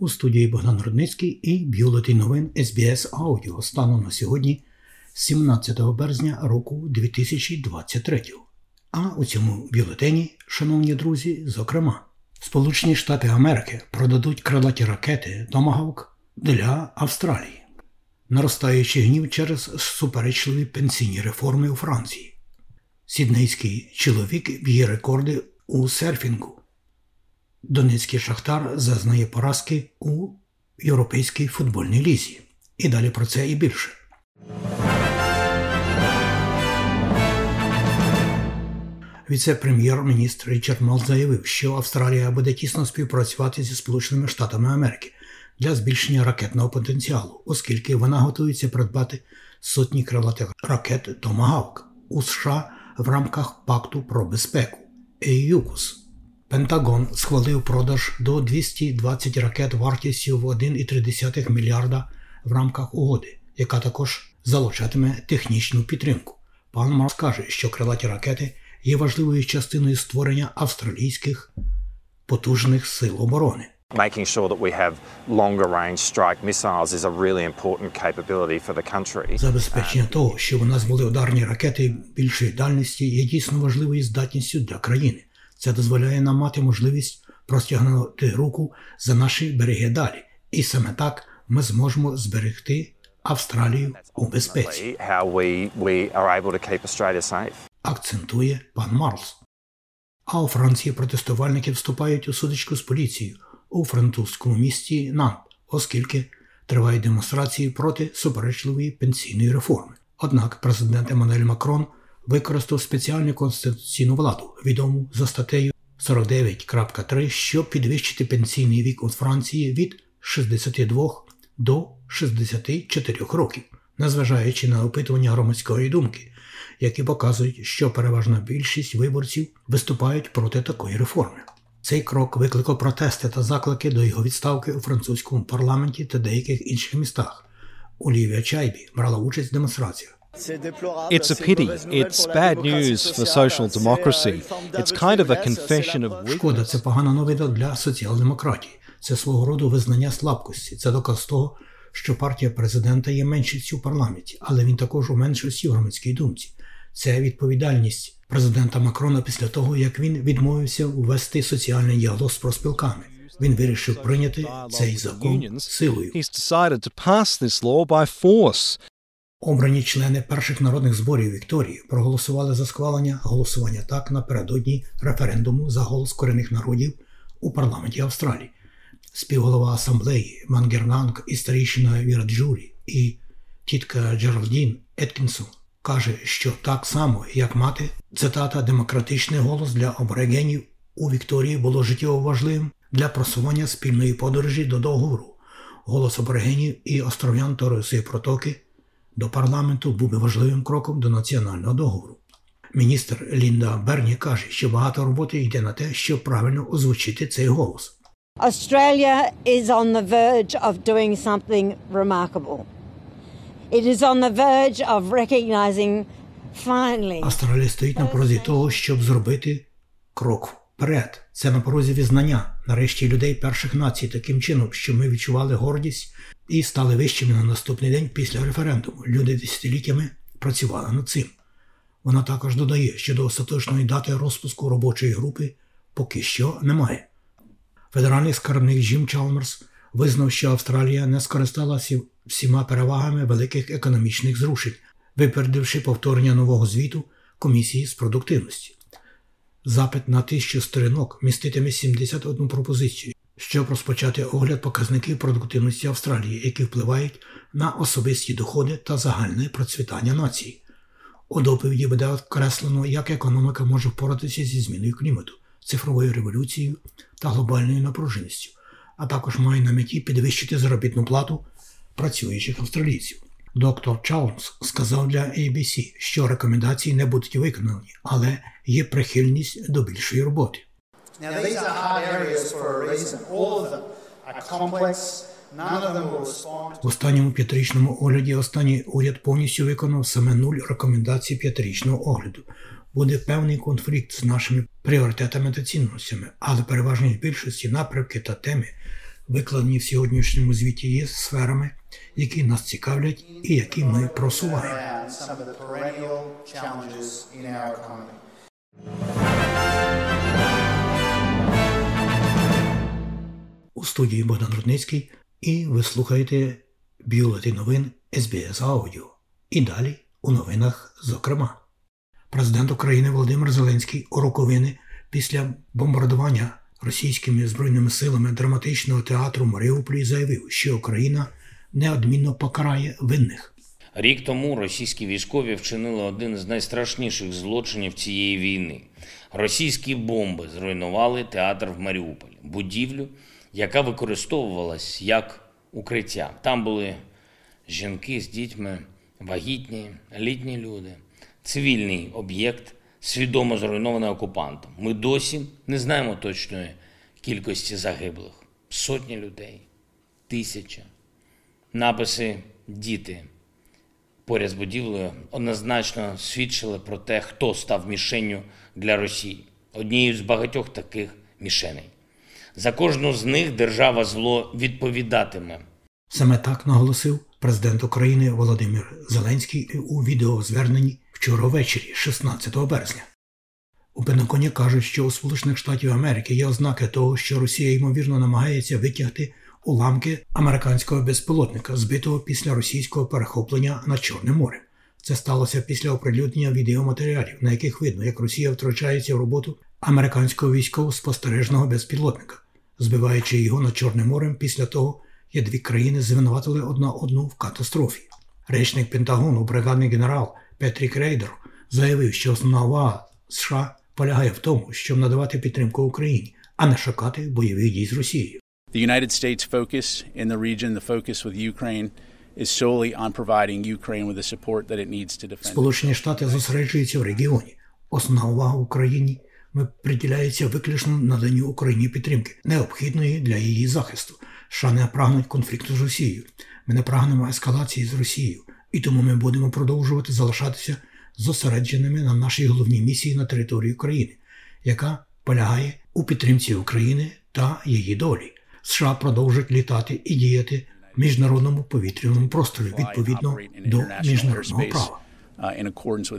У студії Богдан Рудницький і бюлетень новин SBS Audio станом на сьогодні, 17 березня року 2023. А у цьому бюлетені, шановні друзі, зокрема, Сполучені Штати Америки продадуть крилаті ракети Томагавк для Австралії, наростаючий гнів через суперечливі пенсійні реформи у Франції. Сіднейський чоловік б'є рекорди у серфінгу. Донецький шахтар зазнає поразки у Європейській футбольній лізі. І далі про це і більше. Віце-прем'єр-міністр Річард Мал заявив, що Австралія буде тісно співпрацювати зі Сполученими Штатами Америки для збільшення ракетного потенціалу, оскільки вона готується придбати сотні крилатих ракет Томагавк у США в рамках Пакту про безпеку ЕЮКУС. Пентагон схвалив продаж до 220 ракет вартістю в 1,3 мільярда в рамках угоди, яка також залучатиме технічну підтримку. Пан Марс каже, що крилаті ракети є важливою частиною створення австралійських потужних сил оборони. Making sure that we have longer range strike missiles is a really important capability for the country. Забезпечення того, що у нас були ударні ракети більшої дальності, є дійсно важливою здатністю для країни. Це дозволяє нам мати можливість простягнути руку за наші береги далі. І саме так ми зможемо зберегти Австралію у безпеці. Акцентує пан Марлс. А у Франції протестувальники вступають у судочку з поліцією у французькому місті Нант, оскільки тривають демонстрації проти суперечливої пенсійної реформи. Однак президент Еммануель Макрон використав спеціальну конституційну владу, відому за статтею 49.3, щоб підвищити пенсійний вік у Франції від 62 до 64 років, незважаючи на опитування громадської думки, які показують, що переважна більшість виборців виступають проти такої реформи. Цей крок викликав протести та заклики до його відставки у французькому парламенті та деяких інших містах. Олівія Чайбі брала участь в демонстраціях. It's a pity. It's bad news for social democracy. It's kind of a confession of Шкода, це погана новина для соціал-демократії. Це свого роду визнання слабкості. Це доказ того, що партія президента є меншістю в парламенті, але він також у меншості в громадській думці. Це відповідальність президента Макрона після того, як він відмовився ввести соціальний діалог з проспілками. Він вирішив прийняти цей закон силою. Обрані члени перших народних зборів Вікторії проголосували за схвалення голосування так напередодні референдуму за голос корінних народів у парламенті Австралії. Співголова асамблеї Мангернанг і старішина Віра Джурі і тітка Джеральдін Еткінсон каже, що так само, як мати, цитата демократичний голос для аборигенів у Вікторії було життєво важливим для просування спільної подорожі до договору. Голос аборигенів і остров'ян Торисої протоки до парламенту був би важливим кроком до національного договору. Міністр Лінда Берні каже, що багато роботи йде на те, щоб правильно озвучити цей голос. Australia is on the verge of doing something remarkable. It is on the verge of recognising finally Австралія стоїть на порозі того, щоб зробити крок вперед. Це на порозі візнання, нарешті людей перших націй, таким чином, що ми відчували гордість і стали вищими на наступний день після референдуму. Люди десятиліттями працювали над цим. Вона також додає, що до остаточної дати розпуску робочої групи поки що немає. Федеральний скарбник Джим Чалмерс визнав, що Австралія не скористалася всіма перевагами великих економічних зрушень, випередивши повторення нового звіту комісії з продуктивності. Запит на тисячу сторінок міститиме 71 пропозицію, щоб розпочати огляд показників продуктивності Австралії, які впливають на особисті доходи та загальне процвітання нації. У доповіді буде окреслено, як економіка може впоратися зі зміною клімату, цифровою революцією та глобальною напруженістю, а також має на меті підвищити заробітну плату працюючих австралійців. Доктор Чаунс сказав для ABC, що рекомендації не будуть виконані, але є прихильність до більшої роботи. Now, these are hard areas for a reason. All of them are complex. None of them will respond. В останньому п'ятирічному огляді останній уряд повністю виконав саме нуль рекомендацій п'ятирічного огляду. Буде певний конфлікт з нашими пріоритетами та цінностями, але переважній більшості напрямки та теми, викладені в сьогоднішньому звіті, є сферами, які нас цікавлять і які ми просуваємо. У студії Богдан Рудницький, і ви слухаєте бюлети новин СБС Аудіо. І далі у новинах, зокрема, президент України Володимир Зеленський у роковини після бомбардування російськими збройними силами драматичного театру Маріуполі заявив, що Україна неодмінно покарає винних. Рік тому російські військові вчинили один з найстрашніших злочинів цієї війни. Російські бомби зруйнували театр в Маріуполі, будівлю, яка використовувалась як укриття. Там були жінки з дітьми, вагітні, літні люди, цивільний об'єкт, свідомо зруйнований окупантом. Ми досі не знаємо точної кількості загиблих. Сотні людей, тисяча. Написи діти поряд з будівлею однозначно свідчили про те, хто став мішенню для Росії, однією з багатьох таких мішеней. За кожну з них держава зло відповідатиме. Саме так наголосив президент України Володимир Зеленський у відеозверненні вчора ввечері, 16 березня. У Пентагоні кажуть, що у Сполучених Штатів Америки є ознаки того, що Росія ймовірно намагається витягти уламки американського безпілотника, збитого після російського перехоплення над Чорним морем. Це сталося після оприлюднення відеоматеріалів, на яких видно, як Росія втручається в роботу американського військово-спостережного безпілотника, збиваючи його над Чорним морем після того, як дві країни звинуватили одна одну в катастрофі. Речник Пентагону, бригадний генерал Петрік Рейдер, заявив, що основна увага США полягає в тому, щоб надавати підтримку Україні, а не шукати бойових дій з Росією. The United States focus in the region, the focus with Ukraine, is solely on providing Ukraine with the support that it needs to defend. Сполучені Штати зосереджуються в регіоні. Основна увага Україні приділяється виключно наданню Україні підтримки, необхідної для її захисту. США не прагнуть конфлікту з Росією. Ми не прагнемо ескалації з Росією, і тому ми будемо продовжувати залишатися зосередженими на нашій головній місії на території України, яка полягає у підтримці України та її долі. США продовжують літати і діяти в міжнародному повітряному просторі відповідно до міжнародного права. Uh, in accordance.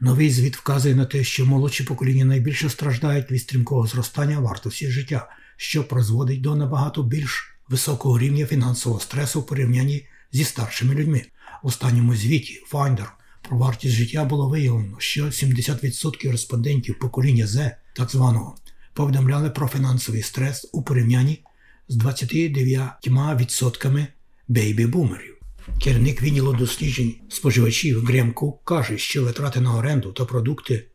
Новий звіт вказує на те, що молодші покоління найбільше страждають від стрімкого зростання вартості життя, що призводить до набагато більш високого рівня фінансового стресу в порівнянні зі старшими людьми. У останньому звіті Finder про вартість життя було виявлено, що 70% респондентів покоління Z, так званого, повідомляли про фінансовий стрес у порівнянні з 29% бейбі-бумерів. Керівник відділу досліджень споживачів Грем Кук каже, що витрати на оренду та продукти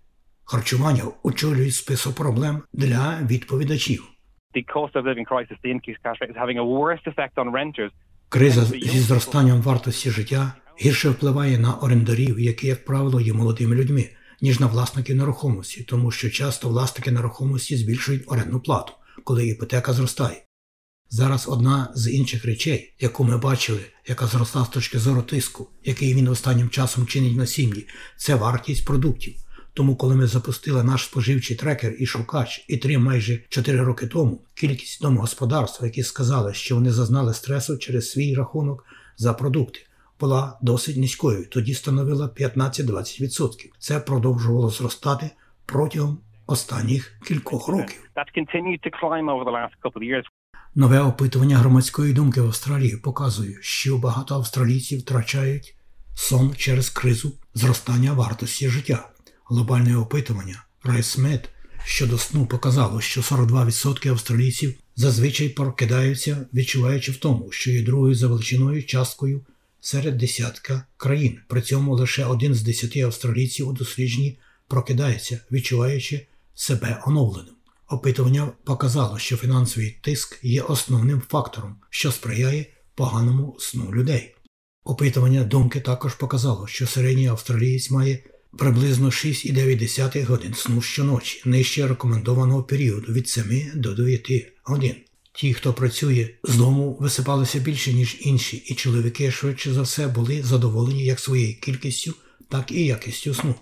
харчування очолюють список проблем для відповідачів. Криза зі зростанням вартості життя гірше впливає на орендарів, які, як правило, є молодими людьми, ніж на власників нерухомості, тому що часто власники нерухомості збільшують орендну плату, коли іпотека зростає. Зараз одна з інших речей, яку ми бачили, яка зросла з точки зору тиску, який він останнім часом чинить на сім'ї, це вартість продуктів. Тому, коли ми запустили наш споживчий трекер і шукач, і три майже 4 роки тому кількість домогосподарств, які сказали, що вони зазнали стресу через свій рахунок за продукти, була досить низькою. Тоді становила 15-20%. Це продовжувало зростати протягом останніх кількох років. Нове опитування громадської думки в Австралії показує, що багато австралійців втрачають сон через кризу зростання вартості життя. Глобальне опитування RiceMed щодо сну показало, що 42% австралійців зазвичай прокидаються, відчуваючи в тому, що є другою за величиною часткою серед десятка країн. При цьому лише один з десяти австралійців у дослідженні прокидається, відчуваючи себе оновленим. Опитування показало, що фінансовий тиск є основним фактором, що сприяє поганому сну людей. Опитування думки також показало, що середній австралієць має приблизно 6,9 годин сну щоночі, нижче рекомендованого періоду від 7 до 9 годин. Ті, хто працює з дому, висипалися більше, ніж інші, і чоловіки швидше за все були задоволені як своєю кількістю, так і якістю сну.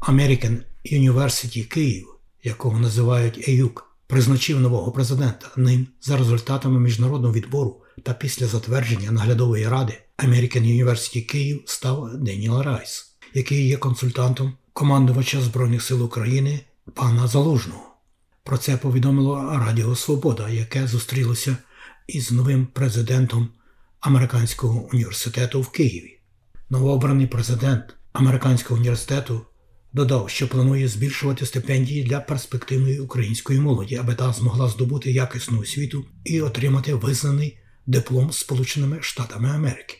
American University Київ, якого називають ЕЮК, призначив нового президента. Ним за результатами міжнародного відбору та після затвердження наглядової ради American University Київ став Деніел Райс, який є консультантом командувача Збройних сил України пана Залужного. Про це повідомило Радіо Свобода, яке зустрілося із новим президентом Американського університету в Києві. Новообраний президент Американського університету додав, що планує збільшувати стипендії для перспективної української молоді, аби та змогла здобути якісну освіту і отримати визнаний диплом Сполученими Штатами Америки.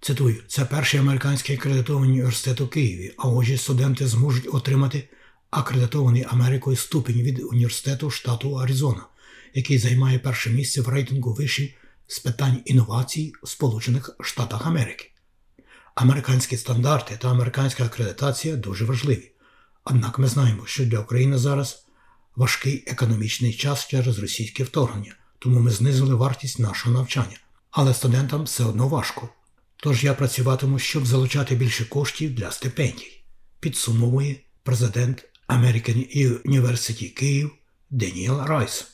Цитую, це перший американський акредитований університет у Києві, а отже, студенти зможуть отримати акредитований Америкою ступінь від університету штату Аризона, який займає перше місце в рейтингу вишів з питань інновацій в Сполучених Штатах Америки. Американські стандарти та американська акредитація дуже важливі. Однак ми знаємо, що для України зараз важкий економічний час через російське вторгнення, тому ми знизили вартість нашого навчання. Але студентам все одно важко. Тож я працюватиму, щоб залучати більше коштів для стипендій, підсумовує президент American University Київ Деніел Райс.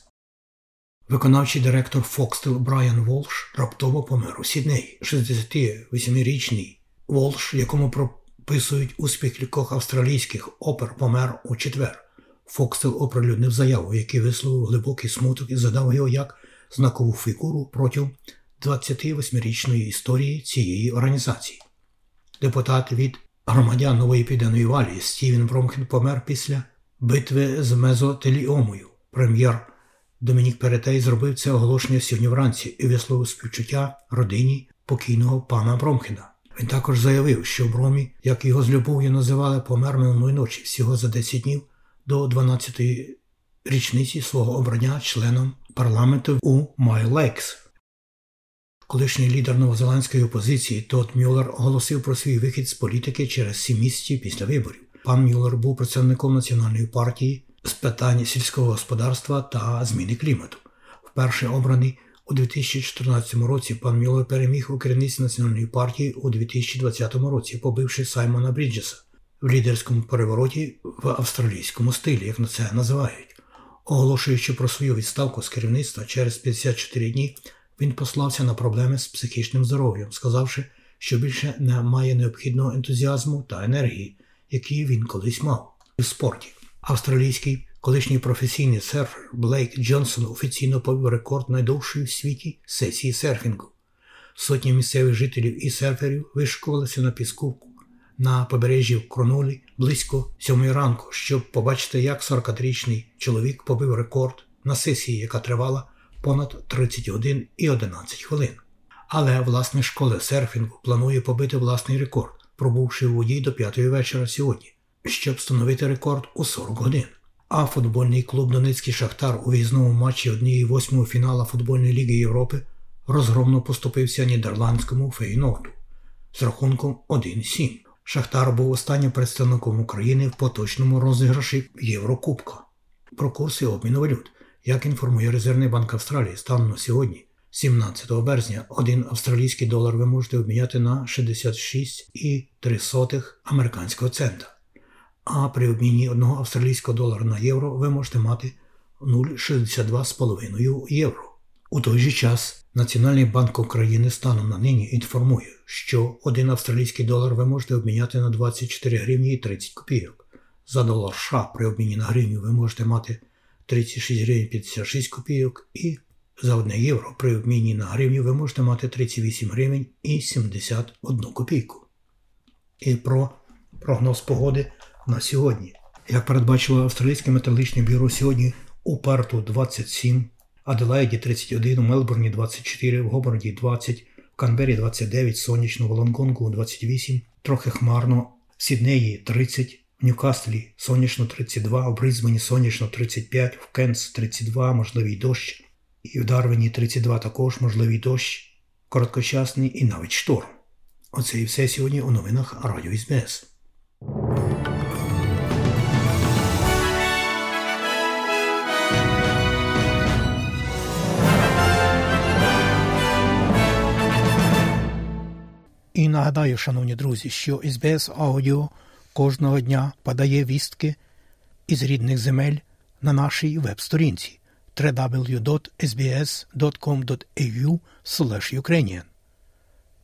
Виконавчий директор Foxtel Брайан Волш раптово помер у Сіднеї. 68-річний Волш, якому прописують успіх кількох австралійських опер, помер у четвер. Foxtel оприлюднив заяву, який висловив глибокий смуток і згадав його як знакову фігуру протягом 28-річної історії цієї організації. Депутат від громадян Нової Південної Валії Стівен Бромхен помер після битви з мезотеліомою. Прем'єр Домінік Перетей зробив це оголошення сьогодні вранці і висловив співчуття родині покійного пана Бромхена. Він також заявив, що Бромі, як його з любов'ю називали, помер минулої ночі всього за 10 днів до 12-ї річниці свого обрання членом парламенту у Майлейкс. Колишній лідер новозеландської опозиції Тод Мюллер оголосив про свій вихід з політики через сім місяців після виборів. Пан Мюллер був представником національної партії з питань сільського господарства та зміни клімату. Вперше обраний у 2014 році пан Мюллер переміг у керівництві національної партії у 2020 році, побивши Саймона Бріджеса в лідерському перевороті в австралійському стилі, як на це називають. Оголошуючи про свою відставку з керівництва через 54 дні, він послався на проблеми з психічним здоров'ям, сказавши, що більше не має необхідного ентузіазму та енергії, які він колись мав у спорті. Австралійський колишній професійний серфер Блейк Джонсон офіційно побив рекорд найдовшої в світі сесії серфінгу. Сотні місцевих жителів і серферів вишикувалися на піску на побережжі в Кронолі близько сьомої ранку, щоб побачити, як 40-річний чоловік побив рекорд на сесії, яка тривала понад 30 годин і 11 хвилин. Але власне школа серфінгу планує побити власний рекорд, пробувши в воді до 5 вечора сьогодні, щоб встановити рекорд у 40 годин. А футбольний клуб Донецький Шахтар у виїзному матчі однієї восьмого фінала футбольної ліги Європи розгромно поступився нідерландському Фейнорду з рахунком 1-7. Шахтар був останнім представником України в поточному розіграші Єврокубка. Про курси обміну валют. Як інформує Резервний банк Австралії, станом на сьогодні, 17 березня, один австралійський долар ви можете обміняти на 66,3 американського цента. А при обміні одного австралійського долара на євро ви можете мати 0,62,5 євро. У той же час Національний банк України станом на нині інформує, що один австралійський долар ви можете обміняти на 24 гривні і 30 копійок. За долар США при обміні на гривню ви можете мати 36 гривень 56 копійок і за 1 євро при обміні на гривню ви можете мати 38 гривень і 71 копійку. І про прогноз погоди на сьогодні. Як передбачило Австралійське металічне бюро сьогодні у Перту 27, Аделаїді 31, у Мелбурні 24, в Гоборді 20, в Канбері 29, сонячно, в Лонгонгу 28, трохи хмарно, в Сіднеї 30, в Ньюкаслі сонячно 32, в Бризбені сонячно 35, в Кенс 32, можливий дощ, і в Дарвіні 32 також можливий дощ, короткочасний і навіть шторм. Оце і все сьогодні у новинах Радіо СБС. І нагадаю, шановні друзі, що СБС Аудіо кожного дня подає вістки із рідних земель на нашій веб-сторінці www.sbs.com.au Ukrainian.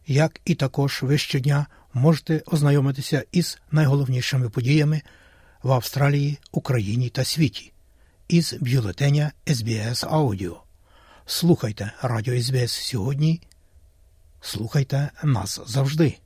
Як і також ви щодня можете ознайомитися із найголовнішими подіями в Австралії, Україні та світі із бюлетеня SBS Audio. Слухайте Радіо СБС сьогодні. Слухайте нас завжди.